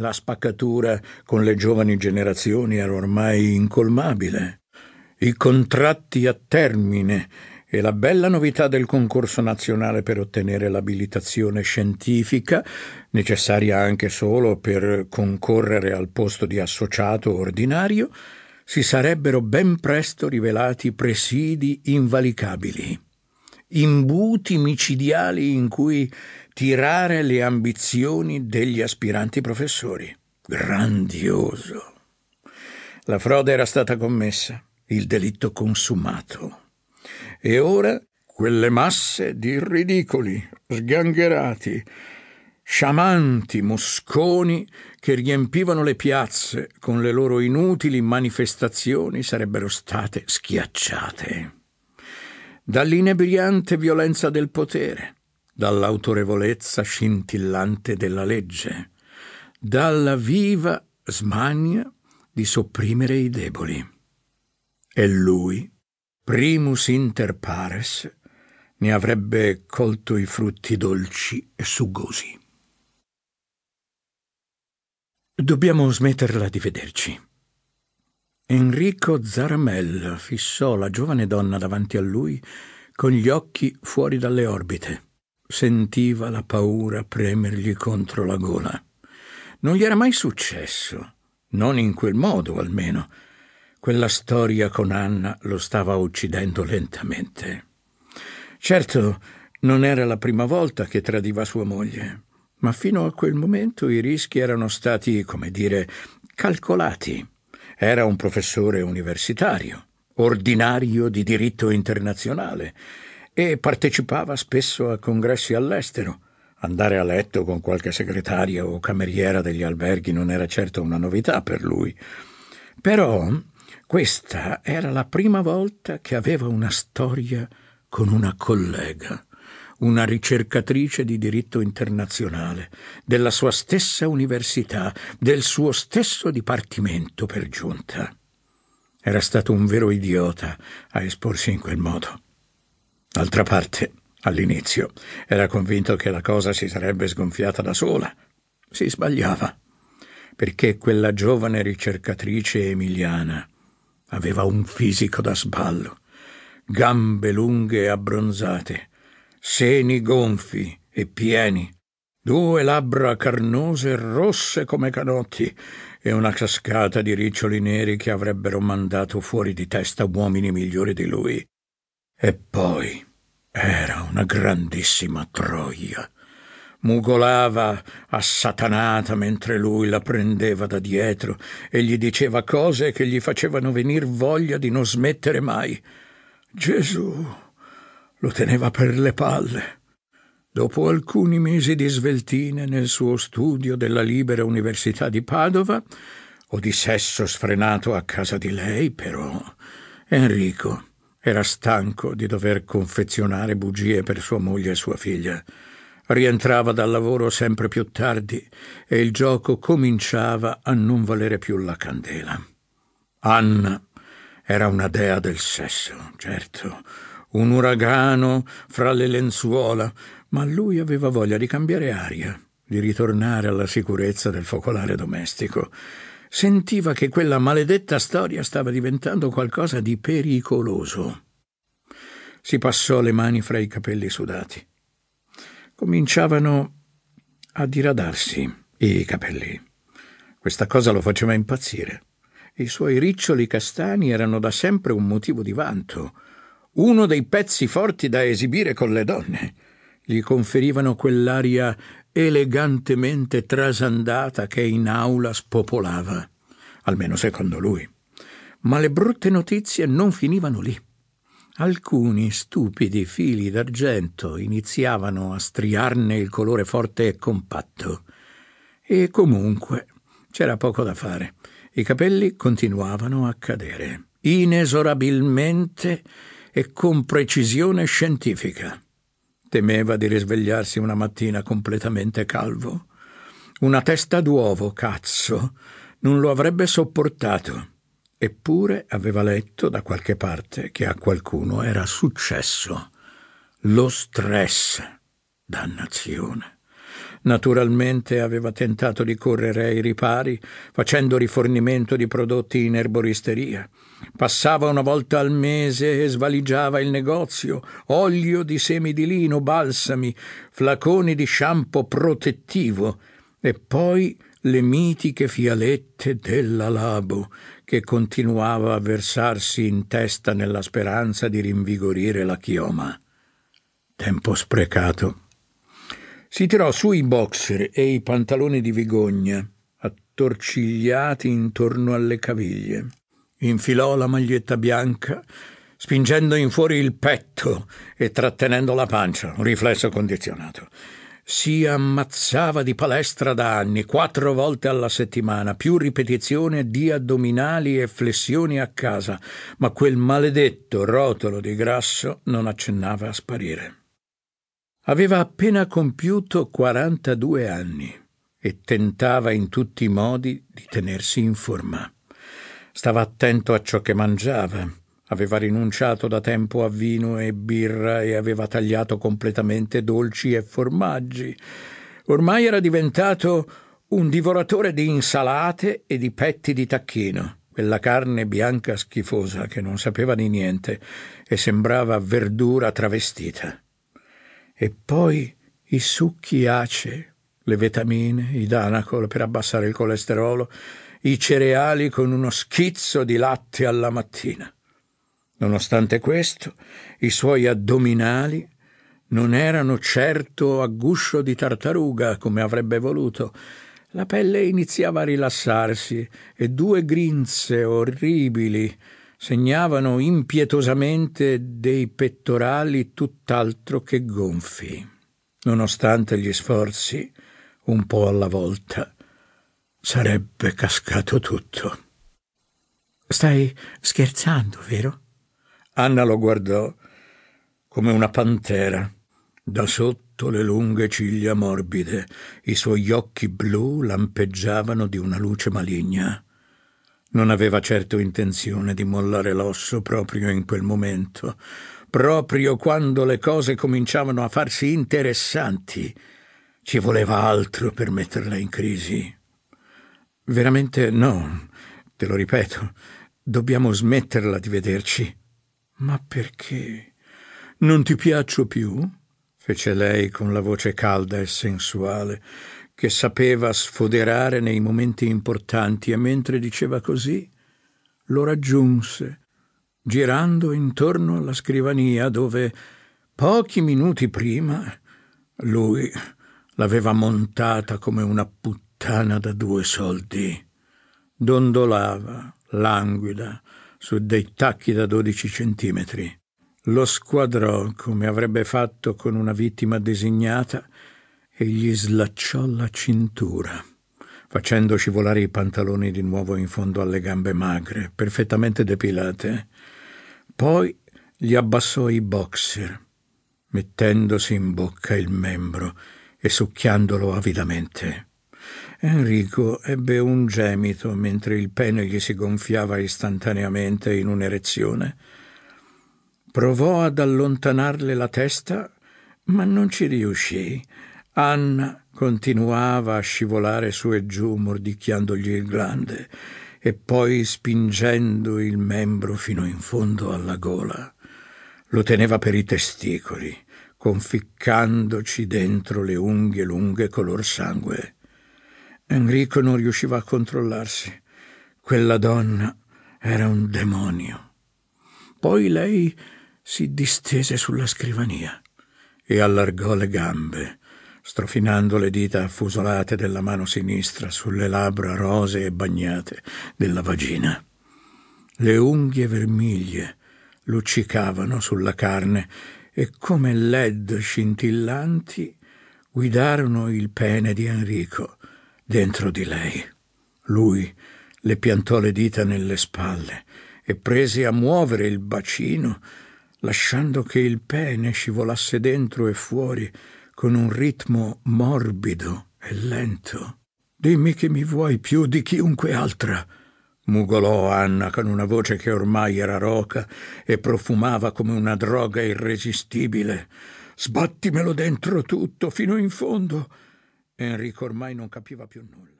La spaccatura con le giovani generazioni era ormai incolmabile. I contratti a termine e la bella novità del concorso nazionale per ottenere l'abilitazione scientifica, necessaria anche solo per concorrere al posto di associato ordinario, si sarebbero ben presto rivelati presidi invalicabili, imbuti micidiali in cui tirare le ambizioni degli aspiranti professori. Grandioso. La frode era stata commessa, il delitto consumato. E ora quelle masse di ridicoli, sgangherati, sciamanti mosconi che riempivano le piazze con le loro inutili manifestazioni sarebbero state schiacciate. Dall'inebriante violenza del potere, dall'autorevolezza scintillante della legge, dalla viva smania di sopprimere i deboli. E lui, primus inter pares, ne avrebbe colto i frutti dolci e sugosi. Dobbiamo smetterla di vederci. Enrico Zaramella fissò la giovane donna davanti a lui con gli occhi fuori dalle orbite. Sentiva la paura premergli contro la gola. Non gli era mai successo, non in quel modo almeno quella storia con Anna lo stava uccidendo lentamente. Certo, non era la prima volta che tradiva sua moglie, ma fino a quel momento i rischi erano stati, come dire, calcolati. Era un professore universitario, ordinario di diritto internazionale, e partecipava spesso a congressi all'estero. Andare a letto con qualche segretaria o cameriera degli alberghi non era certo una novità per lui. Però questa era la prima volta che aveva una storia con una collega, una ricercatrice di diritto internazionale, della sua stessa università, del suo stesso dipartimento per giunta. Era stato un vero idiota a esporsi in quel modo. D'altra parte, all'inizio, era convinto che la cosa si sarebbe sgonfiata da sola. Si sbagliava, perché quella giovane ricercatrice emiliana Aveva un fisico da sballo, gambe lunghe e abbronzate, seni gonfi e pieni, due labbra carnose e rosse come canotti e una cascata di riccioli neri che avrebbero mandato fuori di testa uomini migliori di lui. E poi era una grandissima troia mugolava assatanata mentre lui la prendeva da dietro e gli diceva cose che gli facevano venir voglia di non smettere mai. Gesù lo teneva per le palle. Dopo alcuni mesi di sveltine nel suo studio della libera università di Padova, o di sesso sfrenato a casa di lei, però, Enrico era stanco di dover confezionare bugie per sua moglie e sua figlia. Rientrava dal lavoro sempre più tardi e il gioco cominciava a non valere più la candela. Anna era una dea del sesso, certo, un uragano fra le lenzuola, ma lui aveva voglia di cambiare aria, di ritornare alla sicurezza del focolare domestico. Sentiva che quella maledetta storia stava diventando qualcosa di pericoloso. Si passò le mani fra i capelli sudati cominciavano a diradarsi i capelli. Questa cosa lo faceva impazzire. I suoi riccioli castani erano da sempre un motivo di vanto, uno dei pezzi forti da esibire con le donne. Gli conferivano quell'aria elegantemente trasandata che in aula spopolava, almeno secondo lui. Ma le brutte notizie non finivano lì. Alcuni stupidi fili d'argento iniziavano a striarne il colore forte e compatto. E comunque c'era poco da fare. I capelli continuavano a cadere, inesorabilmente e con precisione scientifica. Temeva di risvegliarsi una mattina completamente calvo. Una testa d'uovo, cazzo, non lo avrebbe sopportato. Eppure aveva letto da qualche parte che a qualcuno era successo. Lo stress. Dannazione. Naturalmente aveva tentato di correre ai ripari, facendo rifornimento di prodotti in erboristeria. Passava una volta al mese e svaligiava il negozio, olio di semi di lino, balsami, flaconi di shampoo protettivo e poi le mitiche fialette della Labo, che continuava a versarsi in testa nella speranza di rinvigorire la chioma. Tempo sprecato. Si tirò su i boxer e i pantaloni di vigogna, attorcigliati intorno alle caviglie. Infilò la maglietta bianca, spingendo in fuori il petto e trattenendo la pancia, un riflesso condizionato. Si ammazzava di palestra da anni, quattro volte alla settimana, più ripetizione di addominali e flessioni a casa, ma quel maledetto rotolo di grasso non accennava a sparire. Aveva appena compiuto 42 anni e tentava in tutti i modi di tenersi in forma. Stava attento a ciò che mangiava. Aveva rinunciato da tempo a vino e birra e aveva tagliato completamente dolci e formaggi. Ormai era diventato un divoratore di insalate e di petti di tacchino, quella carne bianca schifosa che non sapeva di niente e sembrava verdura travestita. E poi i succhi ace, le vitamine, i Danacol per abbassare il colesterolo, i cereali con uno schizzo di latte alla mattina. Nonostante questo, i suoi addominali non erano certo a guscio di tartaruga come avrebbe voluto. La pelle iniziava a rilassarsi e due grinze orribili segnavano impietosamente dei pettorali tutt'altro che gonfi. Nonostante gli sforzi, un po' alla volta, sarebbe cascato tutto. Stai scherzando, vero? Anna lo guardò come una pantera. Da sotto le lunghe ciglia morbide, i suoi occhi blu lampeggiavano di una luce maligna. Non aveva certo intenzione di mollare l'osso proprio in quel momento, proprio quando le cose cominciavano a farsi interessanti. Ci voleva altro per metterla in crisi. Veramente no, te lo ripeto, dobbiamo smetterla di vederci. Ma perché? Non ti piaccio più? fece lei con la voce calda e sensuale che sapeva sfoderare nei momenti importanti e mentre diceva così lo raggiunse, girando intorno alla scrivania dove pochi minuti prima lui l'aveva montata come una puttana da due soldi. Dondolava, languida, su dei tacchi da dodici centimetri. Lo squadrò come avrebbe fatto con una vittima designata e gli slacciò la cintura, facendo scivolare i pantaloni di nuovo in fondo alle gambe magre, perfettamente depilate. Poi gli abbassò i boxer, mettendosi in bocca il membro e succhiandolo avidamente. Enrico ebbe un gemito mentre il pene gli si gonfiava istantaneamente in un'erezione. Provò ad allontanarle la testa, ma non ci riuscì Anna continuava a scivolare su e giù, mordicchiandogli il glande e poi spingendo il membro fino in fondo alla gola. Lo teneva per i testicoli, conficcandoci dentro le unghie lunghe color sangue. Enrico non riusciva a controllarsi. Quella donna era un demonio. Poi lei si distese sulla scrivania e allargò le gambe, strofinando le dita affusolate della mano sinistra sulle labbra rosee e bagnate della vagina. Le unghie vermiglie luccicavano sulla carne e come led scintillanti guidarono il pene di Enrico dentro di lei. Lui le piantò le dita nelle spalle e prese a muovere il bacino, lasciando che il pene scivolasse dentro e fuori con un ritmo morbido e lento. Dimmi che mi vuoi più di chiunque altra, mugolò Anna con una voce che ormai era roca e profumava come una droga irresistibile. Sbattimelo dentro tutto, fino in fondo. Enrico ormai non capiva più nulla.